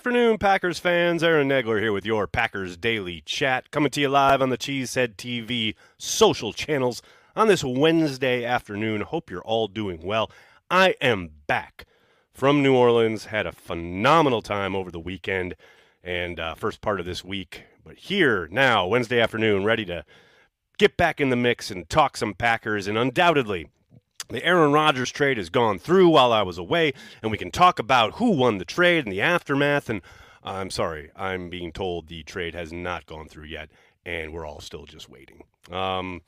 afternoon, Packers fans. Aaron Nagler here with your Packers Daily Chat, coming to you live on the Cheesehead TV social channels on this Wednesday afternoon. Hope you're all doing well. I am back from New Orleans. Had a phenomenal time over the weekend and uh, first part of this week. But here now, Wednesday afternoon, ready to get back in the mix and talk some Packers. And undoubtedly, the Aaron Rodgers trade has gone through while I was away, and we can talk about who won the trade and the aftermath. And I'm sorry, I'm being told the trade has not gone through yet, and we're all still just waiting. Um,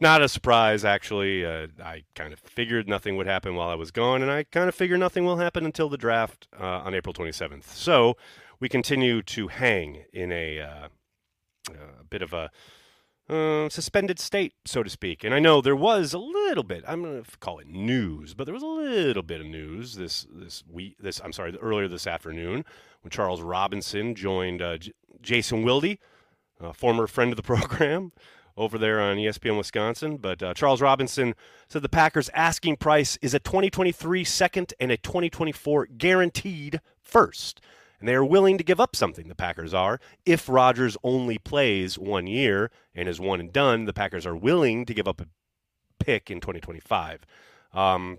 not a surprise, actually. Uh, I kind of figured nothing would happen while I was gone, and I kind of figure nothing will happen until the draft uh, on April 27th. So we continue to hang in a, uh, a bit of a uh, suspended state, so to speak. And I know there was a little bit. I'm going to call it news, but there was a little bit of news this this week. This I'm sorry, earlier this afternoon when Charles Robinson joined uh, J- Jason Wilde, a former friend of the program. Over there on ESPN Wisconsin. But uh, Charles Robinson said the Packers' asking price is a 2023 second and a 2024 guaranteed first and they are willing to give up something. The Packers are. If Rodgers only plays one year and is one and done, the Packers are willing to give up a pick in 2025. Um,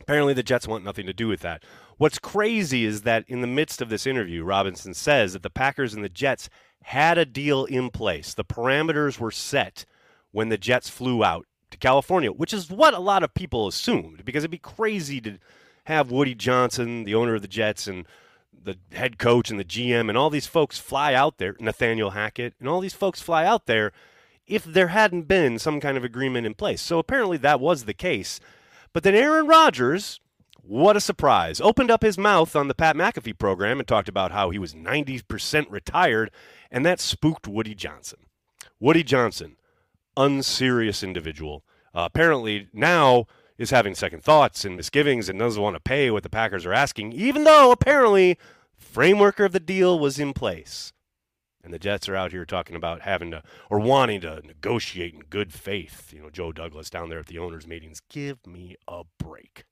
apparently, the Jets want nothing to do with that. What's crazy is that in the midst of this interview, Robinson says that the Packers and the Jets had a deal in place. The parameters were set when the Jets flew out to California, which is what a lot of people assumed because it'd be crazy to have Woody Johnson, the owner of the Jets, and the head coach and the GM and all these folks fly out there, Nathaniel Hackett, and all these folks fly out there if there hadn't been some kind of agreement in place. So apparently that was the case. But then Aaron Rodgers, what a surprise, opened up his mouth on the Pat McAfee program and talked about how he was 90% retired, and that spooked Woody Johnson. Woody Johnson, unserious individual. Uh, apparently now is having second thoughts and misgivings and doesn't want to pay what the Packers are asking, even though apparently framework of the deal was in place. And the Jets are out here talking about having to or wanting to negotiate in good faith. You know, Joe Douglas down there at the owners' meetings. Give me a break.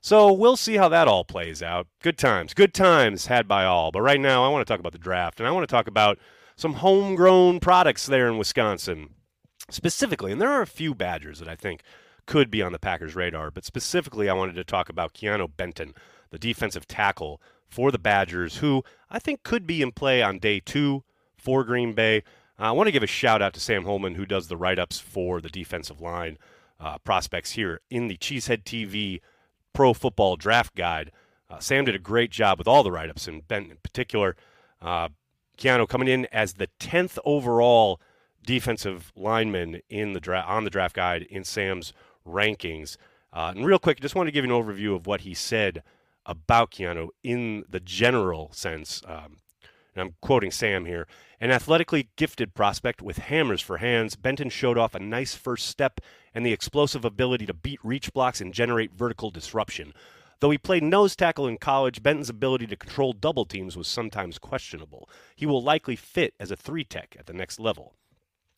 So we'll see how that all plays out. Good times, good times had by all. But right now, I want to talk about the draft, and I want to talk about some homegrown products there in Wisconsin specifically. And there are a few Badgers that I think could be on the Packers' radar. But specifically, I wanted to talk about Keeanu Benton, the defensive tackle for the Badgers, who I think could be in play on day two for Green Bay. I want to give a shout out to Sam Holman, who does the write ups for the defensive line uh, prospects here in the Cheesehead TV Pro Football Draft Guide. Uh, Sam did a great job with all the write ups, and Benton in particular. Uh, Keeanu coming in as the 10th overall defensive lineman in the dra- on the draft guide in Sam's rankings. Uh, and real quick, just want to give you an overview of what he said about Keeanu in the general sense. Um, and I'm quoting Sam here. An athletically gifted prospect with hammers for hands, Benton showed off a nice first step and the explosive ability to beat reach blocks and generate vertical disruption. Though he played nose tackle in college, Benton's ability to control double teams was sometimes questionable. He will likely fit as a three tech at the next level.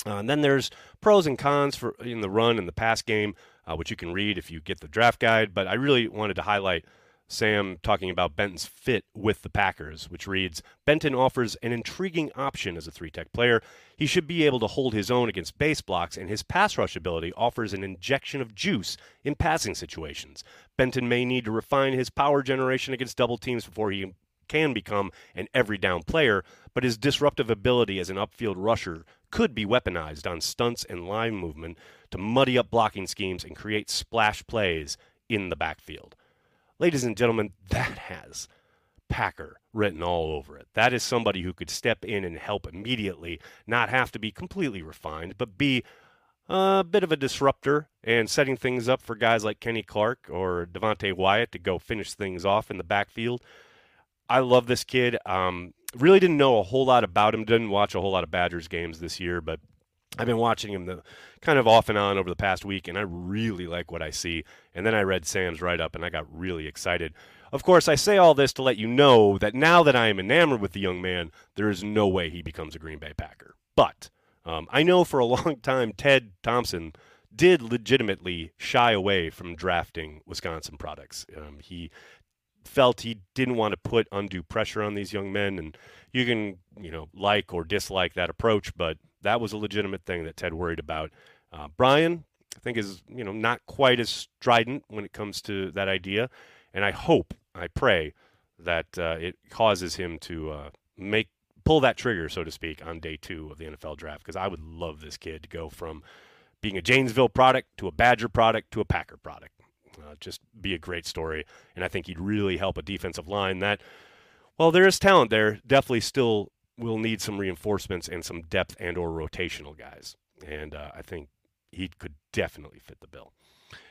Uh, and then there's pros and cons for in the run and the pass game, uh, which you can read if you get the draft guide. But I really wanted to highlight Sam talking about Benton's fit with the Packers, which reads Benton offers an intriguing option as a three tech player. He should be able to hold his own against base blocks, and his pass rush ability offers an injection of juice in passing situations. Benton may need to refine his power generation against double teams before he can become an every down player, but his disruptive ability as an upfield rusher could be weaponized on stunts and line movement to muddy up blocking schemes and create splash plays in the backfield. Ladies and gentlemen, that has Packer written all over it. That is somebody who could step in and help immediately, not have to be completely refined, but be a bit of a disruptor and setting things up for guys like Kenny Clark or Devonte Wyatt to go finish things off in the backfield. I love this kid. Um, really didn't know a whole lot about him. Didn't watch a whole lot of Badgers games this year, but I've been watching him the kind of off and on over the past week, and I really like what I see. And then I read Sam's write up, and I got really excited. Of course, I say all this to let you know that now that I am enamored with the young man, there is no way he becomes a Green Bay Packer. But um, I know for a long time Ted Thompson did legitimately shy away from drafting Wisconsin products. Um, he felt he didn't want to put undue pressure on these young men. And you can, you know, like or dislike that approach, but that was a legitimate thing that Ted worried about. Uh, Brian, I think, is, you know, not quite as strident when it comes to that idea. And I hope, I pray that uh, it causes him to uh, make pull that trigger, so to speak, on day two of the NFL draft because I would love this kid to go from being a Janesville product to a Badger product to a Packer product. Uh, just be a great story, and I think he'd really help a defensive line that, well, there is talent there. Definitely still will need some reinforcements and some depth and or rotational guys, and uh, I think he could definitely fit the bill.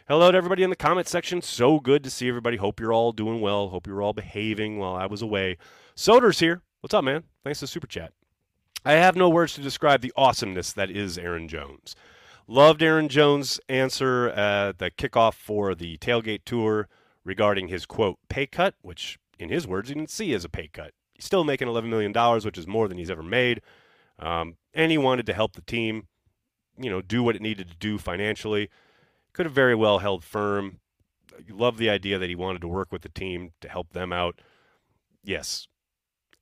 Hello to everybody in the comment section. So good to see everybody. Hope you're all doing well. Hope you're all behaving while I was away. Soder's here. What's up, man? Thanks to super chat. I have no words to describe the awesomeness that is Aaron Jones. Loved Aaron Jones' answer at the kickoff for the tailgate tour regarding his quote pay cut, which in his words he didn't see as a pay cut. He's still making $11 million, which is more than he's ever made. Um, and he wanted to help the team, you know, do what it needed to do financially. Could have very well held firm. Love the idea that he wanted to work with the team to help them out. Yes,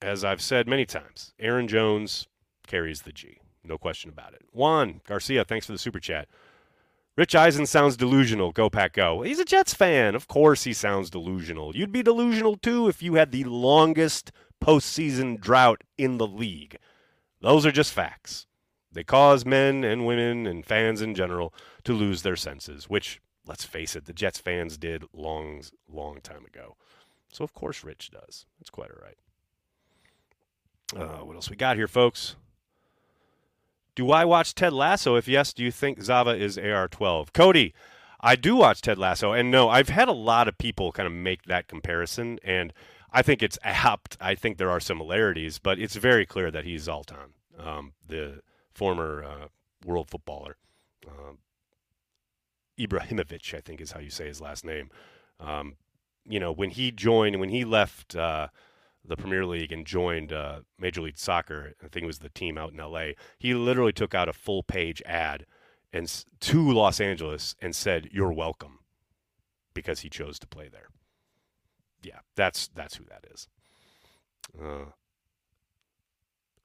as I've said many times, Aaron Jones carries the G. No question about it. Juan Garcia, thanks for the super chat. Rich Eisen sounds delusional. Go Pack Go. He's a Jets fan. Of course he sounds delusional. You'd be delusional too if you had the longest postseason drought in the league. Those are just facts. They cause men and women and fans in general to lose their senses, which, let's face it, the Jets fans did long, long time ago. So, of course, Rich does. That's quite all right. Uh, what else we got here, folks? Do I watch Ted Lasso? If yes, do you think Zava is AR12? Cody, I do watch Ted Lasso, and no, I've had a lot of people kind of make that comparison, and I think it's apt. I think there are similarities, but it's very clear that he's Zlatan, um, the former uh, world footballer. Um, Ibrahimovic, I think is how you say his last name. Um, you know, when he joined, when he left uh, the Premier League and joined uh, Major League Soccer. I think it was the team out in L.A. He literally took out a full page ad and to Los Angeles and said, "You're welcome," because he chose to play there. Yeah, that's that's who that is. Uh,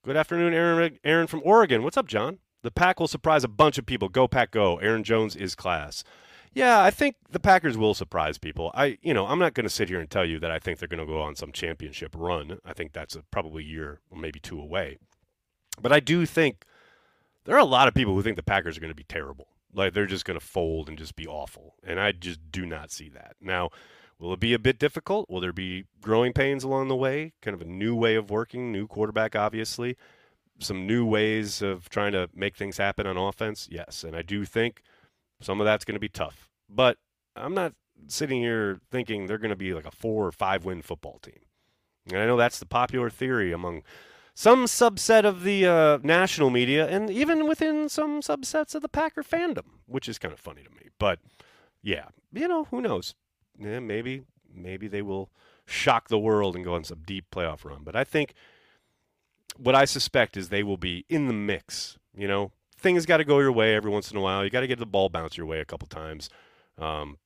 good afternoon, Aaron. Aaron from Oregon. What's up, John? The pack will surprise a bunch of people. Go pack, go! Aaron Jones is class. Yeah, I think the Packers will surprise people. I, you know, I'm not going to sit here and tell you that I think they're going to go on some championship run. I think that's a, probably a year or maybe two away. But I do think there are a lot of people who think the Packers are going to be terrible. Like they're just going to fold and just be awful. And I just do not see that. Now, will it be a bit difficult? Will there be growing pains along the way? Kind of a new way of working, new quarterback, obviously. Some new ways of trying to make things happen on offense? Yes. And I do think some of that's going to be tough. But I'm not sitting here thinking they're going to be like a four or five win football team. And I know that's the popular theory among some subset of the uh, national media and even within some subsets of the Packer fandom, which is kind of funny to me. But yeah, you know, who knows? Yeah, maybe maybe they will shock the world and go on some deep playoff run. But I think what I suspect is they will be in the mix. You know, things got to go your way every once in a while. You got to get the ball bounce your way a couple times. Um,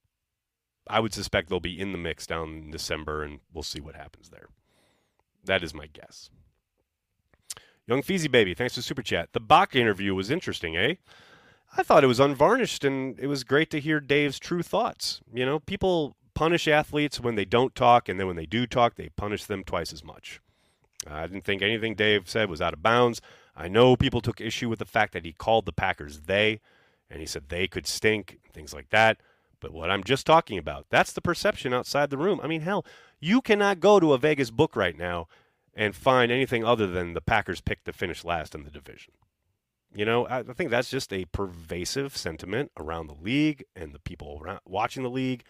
I would suspect they'll be in the mix down in December, and we'll see what happens there. That is my guess. Young Feezy Baby, thanks for super chat. The Bach interview was interesting, eh? I thought it was unvarnished, and it was great to hear Dave's true thoughts. You know, people punish athletes when they don't talk, and then when they do talk, they punish them twice as much. I didn't think anything Dave said was out of bounds. I know people took issue with the fact that he called the Packers they, and he said they could stink, things like that. But what I'm just talking about, that's the perception outside the room. I mean, hell, you cannot go to a Vegas book right now and find anything other than the Packers picked to finish last in the division. You know, I think that's just a pervasive sentiment around the league and the people watching the league.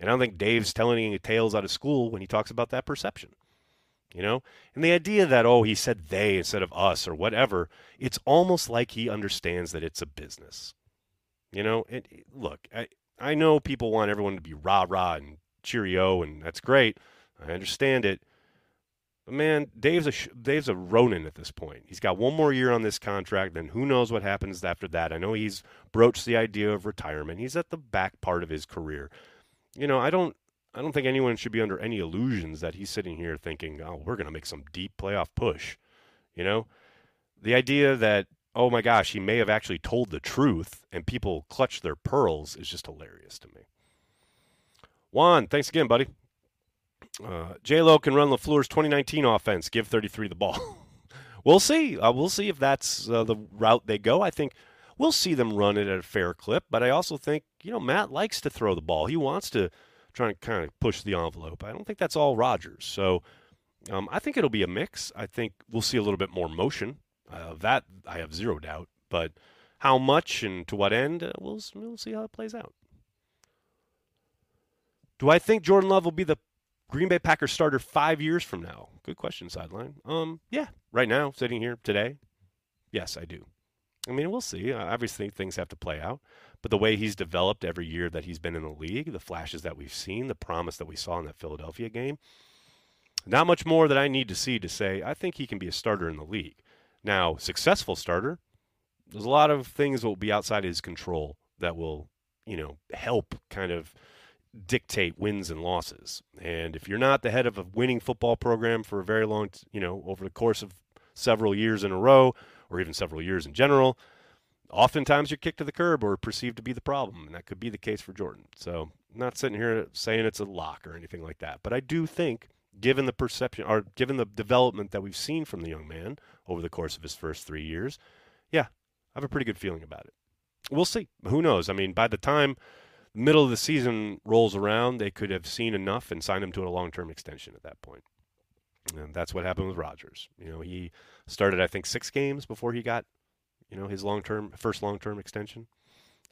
And I don't think Dave's telling any tales out of school when he talks about that perception. You know, and the idea that oh he said they instead of us or whatever, it's almost like he understands that it's a business. You know, it, look, I, I know people want everyone to be rah rah and cheerio, and that's great. I understand it. But man, Dave's a Dave's a Ronin at this point. He's got one more year on this contract. Then who knows what happens after that? I know he's broached the idea of retirement. He's at the back part of his career. You know, I don't I don't think anyone should be under any illusions that he's sitting here thinking, "Oh, we're going to make some deep playoff push." You know, the idea that oh my gosh, he may have actually told the truth and people clutch their pearls is just hilarious to me. Juan, thanks again, buddy. Uh, J Lo can run LaFleur's 2019 offense. Give 33 the ball. we'll see. Uh, we'll see if that's uh, the route they go. I think we'll see them run it at a fair clip, but I also think you know Matt likes to throw the ball. He wants to try and kind of push the envelope. I don't think that's all Rodgers. So um, I think it'll be a mix. I think we'll see a little bit more motion. Uh, that I have zero doubt. But how much and to what end, uh, we'll, we'll see how it plays out. Do I think Jordan Love will be the Green Bay Packers starter five years from now? Good question, sideline. Um, yeah, right now, sitting here today, yes, I do. I mean, we'll see. Uh, obviously, things have to play out. But the way he's developed every year that he's been in the league, the flashes that we've seen, the promise that we saw in that Philadelphia game, not much more that I need to see to say I think he can be a starter in the league. Now, successful starter, there's a lot of things that will be outside his control that will, you know, help kind of dictate wins and losses. And if you're not the head of a winning football program for a very long, you know, over the course of several years in a row or even several years in general, oftentimes you're kicked to the curb or perceived to be the problem. And that could be the case for Jordan. So not sitting here saying it's a lock or anything like that. But I do think, given the perception or given the development that we've seen from the young man over the course of his first three years, yeah, I have a pretty good feeling about it. We'll see. Who knows? I mean, by the time middle of the season rolls around, they could have seen enough and signed him to a long term extension at that point. And that's what happened with Rodgers. You know, he started, I think, six games before he got, you know, his long term, first long term extension.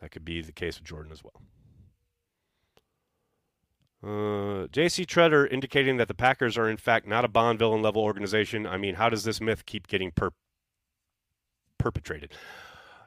That could be the case with Jordan as well. Uh, J.C. Tretter indicating that the Packers are in fact not a Bond villain level organization. I mean, how does this myth keep getting per- perpetrated?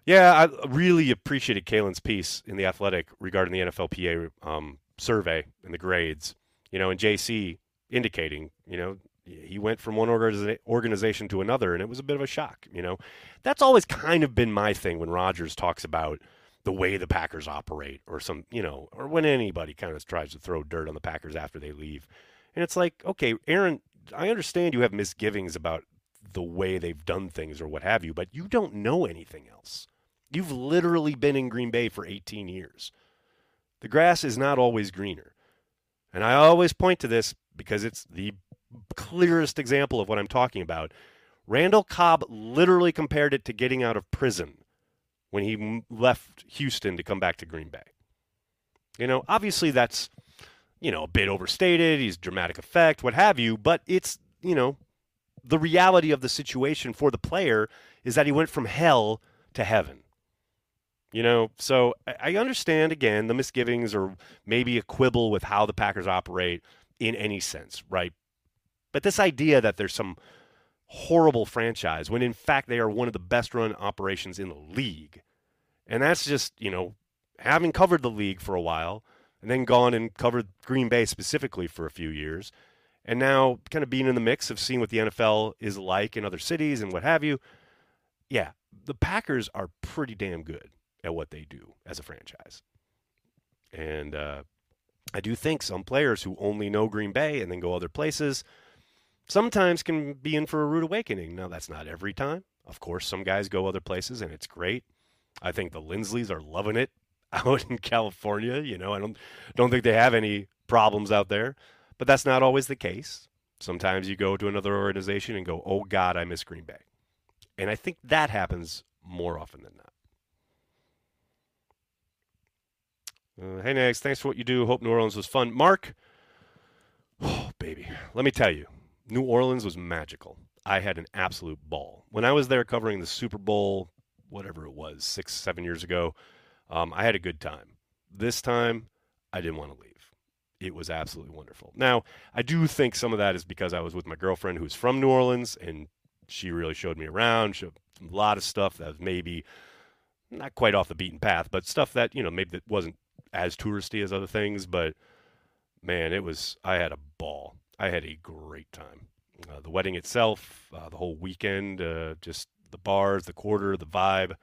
Yeah, I really appreciated Kalyn's piece in the Athletic regarding the NFLPA um, survey and the grades. You know, and JC indicating, you know, he went from one organization to another, and it was a bit of a shock. You know, that's always kind of been my thing when Rodgers talks about the way the Packers operate, or some, you know, or when anybody kind of tries to throw dirt on the Packers after they leave. And it's like, okay, Aaron, I understand you have misgivings about the way they've done things or what have you, but you don't know anything else. You've literally been in Green Bay for 18 years. The grass is not always greener. And I always point to this because it's the clearest example of what I'm talking about. Randall Cobb literally compared it to getting out of prison when he left Houston to come back to Green Bay. You know, obviously that's, you know, a bit overstated. He's dramatic effect, what have you, but it's, you know, the reality of the situation for the player is that he went from hell to heaven. You know, so I understand again the misgivings or maybe a quibble with how the Packers operate in any sense, right? But this idea that there's some horrible franchise when in fact they are one of the best run operations in the league. And that's just, you know, having covered the league for a while and then gone and covered Green Bay specifically for a few years. And now kind of being in the mix of seeing what the NFL is like in other cities and what have you. Yeah, the Packers are pretty damn good at what they do as a franchise. And uh, I do think some players who only know Green Bay and then go other places sometimes can be in for a rude awakening. Now, that's not every time. Of course, some guys go other places and it's great. I think the Linsleys are loving it out in California. You know, I don't don't think they have any problems out there, but that's not always the case. Sometimes you go to another organization and go, "Oh God, I miss Green Bay," and I think that happens more often than not. Uh, hey, Nags, thanks for what you do. Hope New Orleans was fun. Mark, oh, baby, let me tell you, New Orleans was magical. I had an absolute ball. When I was there covering the Super Bowl, whatever it was, six, seven years ago, um, I had a good time. This time, I didn't want to leave. It was absolutely wonderful. Now, I do think some of that is because I was with my girlfriend who's from New Orleans, and she really showed me around, showed a lot of stuff that was maybe not quite off the beaten path, but stuff that, you know, maybe that wasn't as touristy as other things, but man, it was. I had a ball. I had a great time. Uh, the wedding itself, uh, the whole weekend, uh, just the bars, the quarter, the vibe.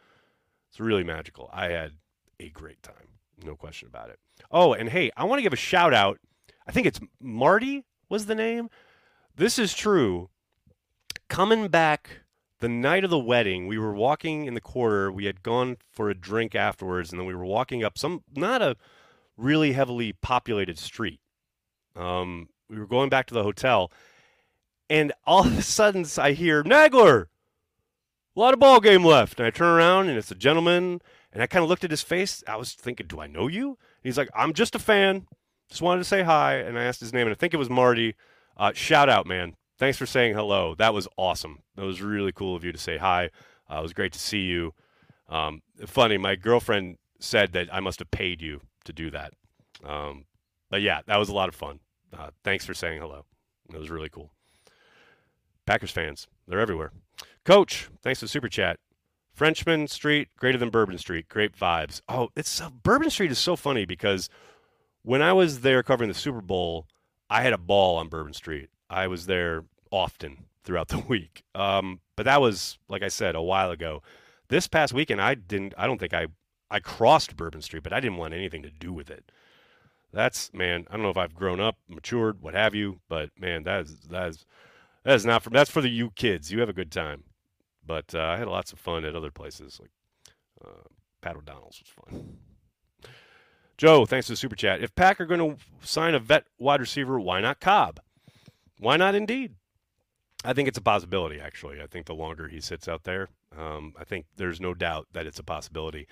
It's really magical. I had a great time. No question about it. Oh, and hey, I want to give a shout out I think it's Marty was the name. This is true. Coming back the night of the wedding, we were walking in the quarter. We had gone for a drink afterwards, and then we were walking up some not a really heavily populated street. Um, we were going back to the hotel, and all of a sudden I hear Nagler, a lot of ball game left. And I turn around, and it's a gentleman, and I kind of looked at his face. I was thinking, do I know you? And he's like, I'm just a fan. Just wanted to say hi, and I asked his name, and I think it was Marty. Uh, shout out, man. Thanks for saying hello. That was awesome. That was really cool of you to say hi. Uh, it was great to see you. Um, funny, my girlfriend said that I must have paid you to do that. Um, but yeah, that was a lot of fun. Uh, thanks for saying hello. It was really cool. Packers fans, they're everywhere. Coach, thanks for the super chat. Frenchmen Street, greater than Bourbon Street. Great vibes. Oh, it's uh, Bourbon Street is so funny because when I was there covering the Super Bowl, I had a ball on Bourbon Street. I was there often throughout the week. Um, but that was, like I said, a while ago. This past weekend, I didn't. I don't think I I crossed Bourbon Street, but I didn't want anything to do with it. That's man. I don't know if I've grown up, matured, what have you, but man, that is that is that is not for that's for the you kids. You have a good time. But uh, I had lots of fun at other places like uh, Pat O'Donnell's was fun. Joe, thanks for the super chat. If Pack are going to sign a vet wide receiver, why not Cobb? Why not Indeed? I think it's a possibility, actually. I think the longer he sits out there, um, I think there's no doubt that it's a possibility.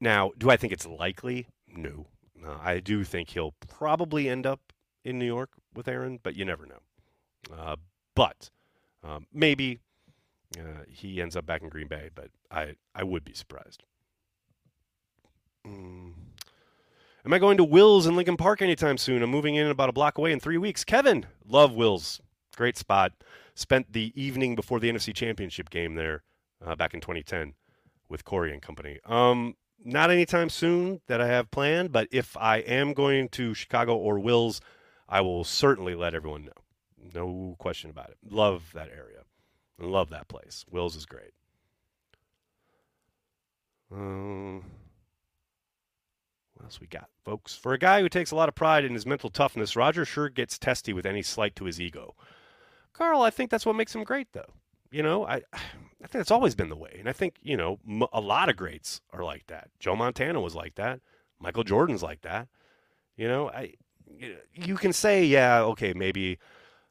Now, do I think it's likely? No. Uh, I do think he'll probably end up in New York with Aaron, but you never know. Uh, but um, maybe uh, he ends up back in Green Bay, but I, I would be surprised. Mm. Am I going to Will's in Lincoln Park anytime soon? I'm moving in about a block away in three weeks. Kevin, love Will's. Great spot. Spent the evening before the NFC Championship game there uh, back in 2010 with Corey and company. Um, not anytime soon that I have planned, but if I am going to Chicago or Will's, I will certainly let everyone know. No question about it. Love that area. Love that place. Will's is great. Um, what else we got, folks? For a guy who takes a lot of pride in his mental toughness, Roger sure gets testy with any slight to his ego. Carl, I think that's what makes him great, though. You know, I, I think that's always been the way, and I think you know a lot of greats are like that. Joe Montana was like that. Michael Jordan's like that. You know, I, you can say, yeah, okay, maybe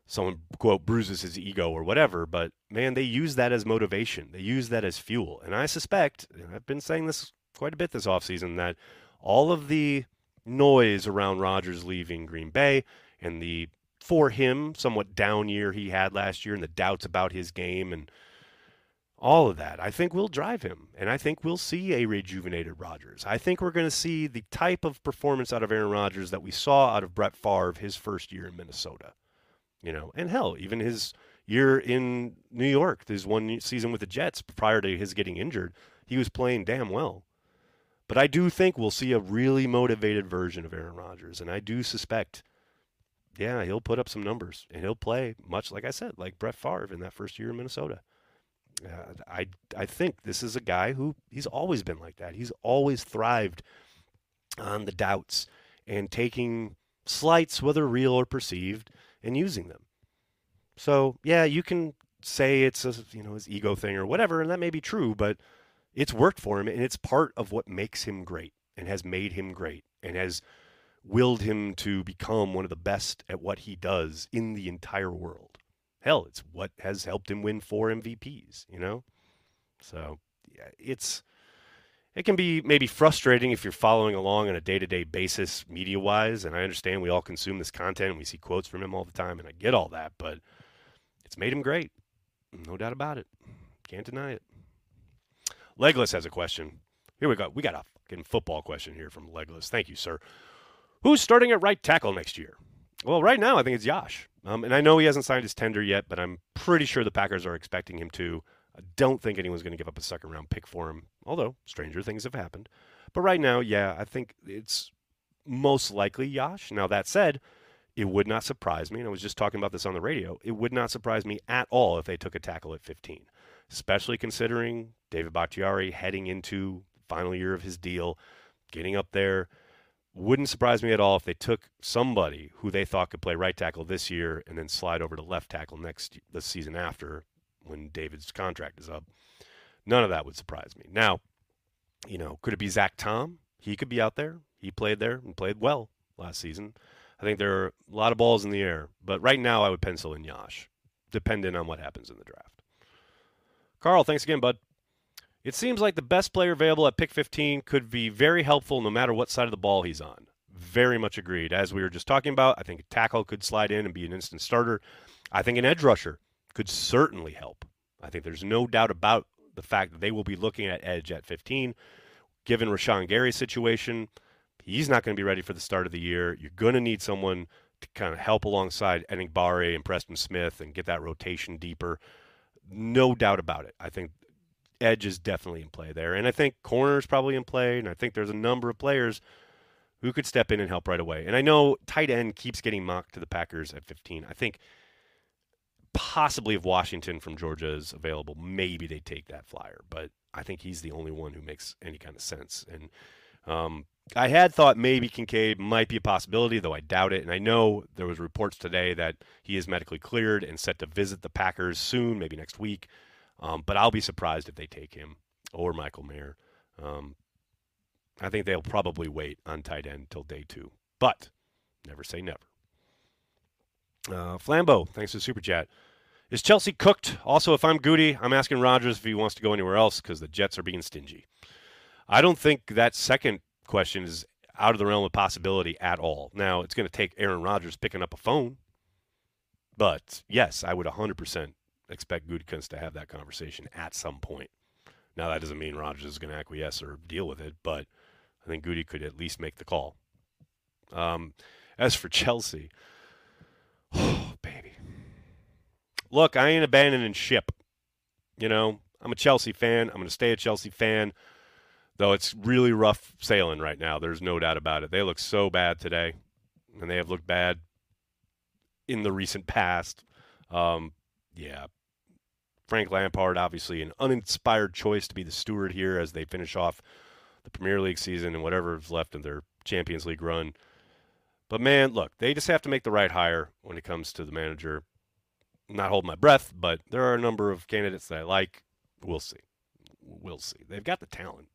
someone quote bruises his ego or whatever, but man, they use that as motivation. They use that as fuel, and I suspect, and I've been saying this quite a bit this offseason, that all of the noise around Rodgers leaving Green Bay and the for him somewhat down year he had last year and the doubts about his game and all of that, I think will drive him. And I think we'll see a rejuvenated Rodgers. I think we're going to see the type of performance out of Aaron Rodgers that we saw out of Brett Favre his first year in Minnesota. You know, and hell, even his year in New York, his one season with the Jets prior to his getting injured, he was playing damn well. But I do think we'll see a really motivated version of Aaron Rodgers, and I do suspect, yeah, he'll put up some numbers and he'll play much like I said, like Brett Favre in that first year in Minnesota. I I think this is a guy who he's always been like that. He's always thrived on the doubts and taking slights, whether real or perceived, and using them. So yeah, you can say it's a you know his ego thing or whatever, and that may be true, but it's worked for him and it's part of what makes him great and has made him great and has willed him to become one of the best at what he does in the entire world. Hell, it's what has helped him win four MVPs, you know? So, yeah, it's it can be maybe frustrating if you're following along on a day-to-day basis media-wise and I understand we all consume this content and we see quotes from him all the time and I get all that, but it's made him great. No doubt about it. Can't deny it. Legless has a question. Here we go. We got a fucking football question here from Legless. Thank you, sir. Who's starting at right tackle next year? Well, right now I think it's Yosh. Um, and I know he hasn't signed his tender yet, but I'm pretty sure the Packers are expecting him to. I don't think anyone's going to give up a second round pick for him, although stranger things have happened. But right now, yeah, I think it's most likely Yosh. Now, that said, it would not surprise me, and I was just talking about this on the radio, it would not surprise me at all if they took a tackle at 15 especially considering David Bakhtiari heading into final year of his deal, getting up there. Wouldn't surprise me at all if they took somebody who they thought could play right tackle this year and then slide over to left tackle next the season after when David's contract is up. None of that would surprise me. Now, you know, could it be Zach Tom? He could be out there. He played there and played well last season. I think there are a lot of balls in the air, but right now I would pencil in Yosh, depending on what happens in the draft. Carl, thanks again, bud. It seems like the best player available at pick 15 could be very helpful no matter what side of the ball he's on. Very much agreed. As we were just talking about, I think a tackle could slide in and be an instant starter. I think an edge rusher could certainly help. I think there's no doubt about the fact that they will be looking at edge at 15. Given Rashan Gary's situation, he's not going to be ready for the start of the year. You're going to need someone to kind of help alongside Enagbare and Preston Smith and get that rotation deeper. No doubt about it. I think edge is definitely in play there. And I think corner is probably in play. And I think there's a number of players who could step in and help right away. And I know tight end keeps getting mocked to the Packers at 15. I think possibly if Washington from Georgia is available, maybe they take that flyer. But I think he's the only one who makes any kind of sense. And um, I had thought maybe Kincaid might be a possibility, though I doubt it. And I know there was reports today that he is medically cleared and set to visit the Packers soon, maybe next week. Um, but I'll be surprised if they take him or Michael Mayer. Um, I think they'll probably wait on tight end till day two. But never say never. Uh, Flambeau, thanks for the super chat. Is Chelsea cooked? Also, if I'm Goody, I'm asking Rodgers if he wants to go anywhere else because the Jets are being stingy. I don't think that second question is out of the realm of possibility at all. Now, it's going to take Aaron Rodgers picking up a phone. But yes, I would 100% expect Gutekunst to have that conversation at some point. Now, that doesn't mean Rodgers is going to acquiesce or deal with it, but I think Goody could at least make the call. Um, as for Chelsea, oh, baby. Look, I ain't abandoning ship. You know, I'm a Chelsea fan. I'm going to stay a Chelsea fan, though it's really rough sailing right now. There's no doubt about it. They look so bad today, and they have looked bad in the recent past. Um, yeah. Frank Lampard, obviously an uninspired choice to be the steward here as they finish off the Premier League season and whatever is left of their Champions League run. But man, look, they just have to make the right hire when it comes to the manager. not holding my breath, but there are a number of candidates that I like. We'll see. We'll see. They've got the talent.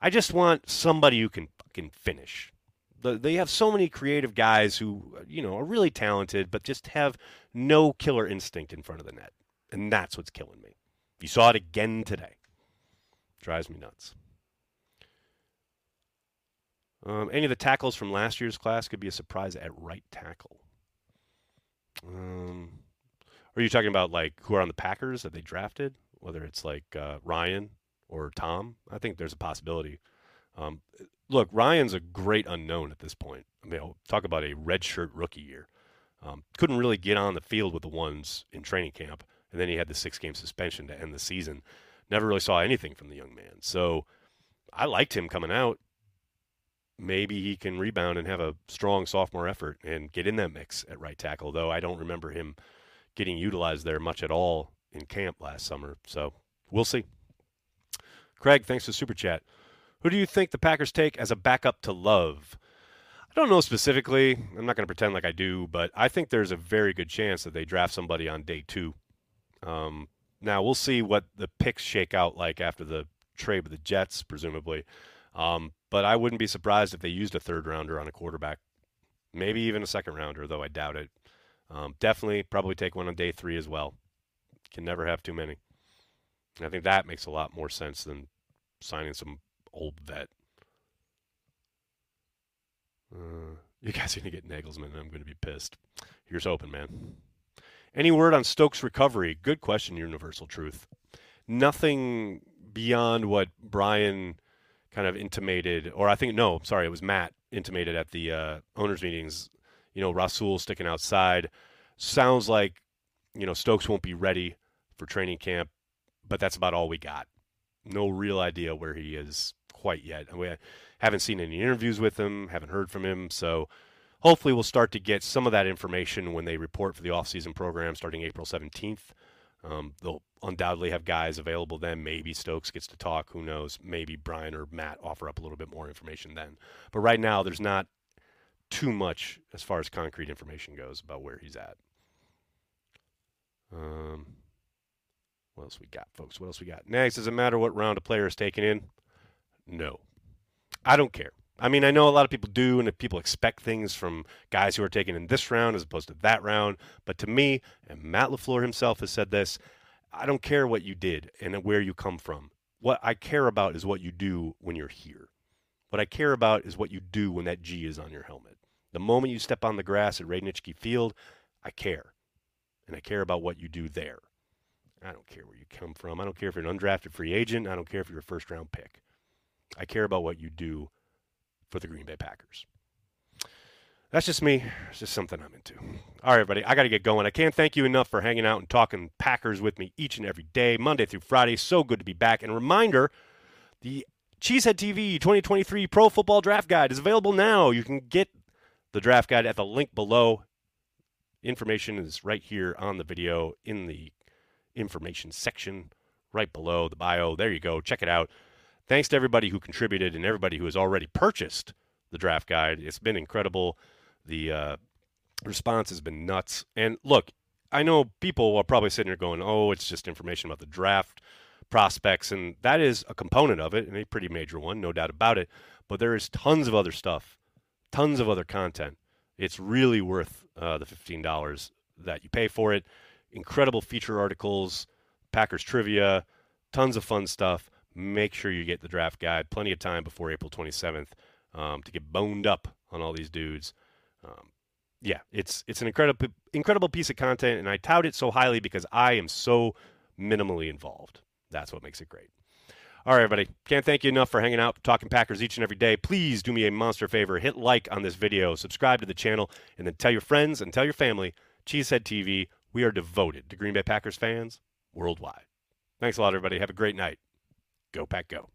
I just want somebody who can fucking finish. They have so many creative guys who, you know, are really talented, but just have no killer instinct in front of the net. And that's what's killing me. You saw it again today. Drives me nuts. Um, any of the tackles from last year's class could be a surprise at right tackle. Um, are you talking about like who are on the Packers that they drafted? Whether it's like uh, Rhyan or Tom, I think there's a possibility. Um, look, Rhyan's a great unknown at this point. I mean, I'll talk about a redshirt rookie year. Um, couldn't really get on the field with the ones in training camp, and then he had the six-game suspension to end the season. Never really saw anything from the young man. So I liked him coming out maybe he can rebound and have a strong sophomore effort and get in that mix at right tackle, though I don't remember him getting utilized there much at all in camp last summer. So we'll see. Craig, thanks for super chat. Who do you think the Packers take as a backup to Love? I don't know specifically. I'm not going to pretend like I do, but I think there's a very good chance that they draft somebody on day two. Um, now we'll see what the picks shake out like after the trade with the Jets, presumably. Um, but I wouldn't be surprised if they used a third rounder on a quarterback, maybe even a second rounder, though I doubt it. Um, definitely, probably take one on day three as well. Can never have too many. I think that makes a lot more sense than signing some old vet. Uh, you guys are going to get Nagelsmann, and I'm going to be pissed. Here's hoping, man. Any word on Stokes' recovery? Good question, Universal Truth. Nothing beyond what Brian kind of intimated, or I think no, sorry, it was Matt intimated at the uh, owners meetings. You know, Rasul sticking outside sounds like you know Stokes won't be ready for training camp, but that's about all we got. No real idea where he is quite yet. We haven't seen any interviews with him, haven't heard from him, so hopefully we'll start to get some of that information when they report for the offseason program starting April 17th. Um, they'll undoubtedly have guys available then. Maybe Stokes gets to talk. Who knows? Maybe Brian or Matt offer up a little bit more information then. But right now, there's not too much as far as concrete information goes about where he's at. Um, what else we got, folks? What else we got? Next, does it matter what round a player is taken in? No. I don't care. I mean, I know a lot of people do, and people expect things from guys who are taken in this round as opposed to that round. But to me, and Matt LaFleur himself has said this, I don't care what you did and where you come from. What I care about is what you do when you're here. What I care about is what you do when that G is on your helmet. The moment you step on the grass at Radnički Field, I care. And I care about what you do there. I don't care where you come from. I don't care if you're an undrafted free agent. I don't care if you're a first round pick. I care about what you do for the Green Bay Packers. That's just me. It's just something I'm into. All right, everybody, I got to get going. I can't thank you enough for hanging out and talking Packers with me each and every day, Monday through Friday. So good to be back. And reminder the Cheesehead TV 2023 Pro Football Draft Guide is available now. You can get the draft guide at the link below. Information is right here on the video in the information section right below the bio. There you go. Check it out. Thanks to everybody who contributed and everybody who has already purchased the draft guide. It's been incredible. The uh, response has been nuts. And look, I know people are probably sitting there going, oh, it's just information about the draft prospects. And that is a component of it, and a pretty major one, no doubt about it. But there is tons of other stuff, tons of other content. It's really worth uh, the $15 that you pay for it. Incredible feature articles, Packers trivia, tons of fun stuff make sure you get the draft guide. Plenty of time before April 27th um, to get boned up on all these dudes. Um, yeah, it's it's an incredible incredible piece of content, and I tout it so highly because I am so minimally involved. That's what makes it great. All right, everybody. Can't thank you enough for hanging out, talking Packers each and every day. Please do me a monster favor. Hit like on this video, subscribe to the channel, and then tell your friends and tell your family. Cheesehead TV, we are devoted to Green Bay Packers fans worldwide. Thanks a lot, everybody. Have a great night. Go Pack Go.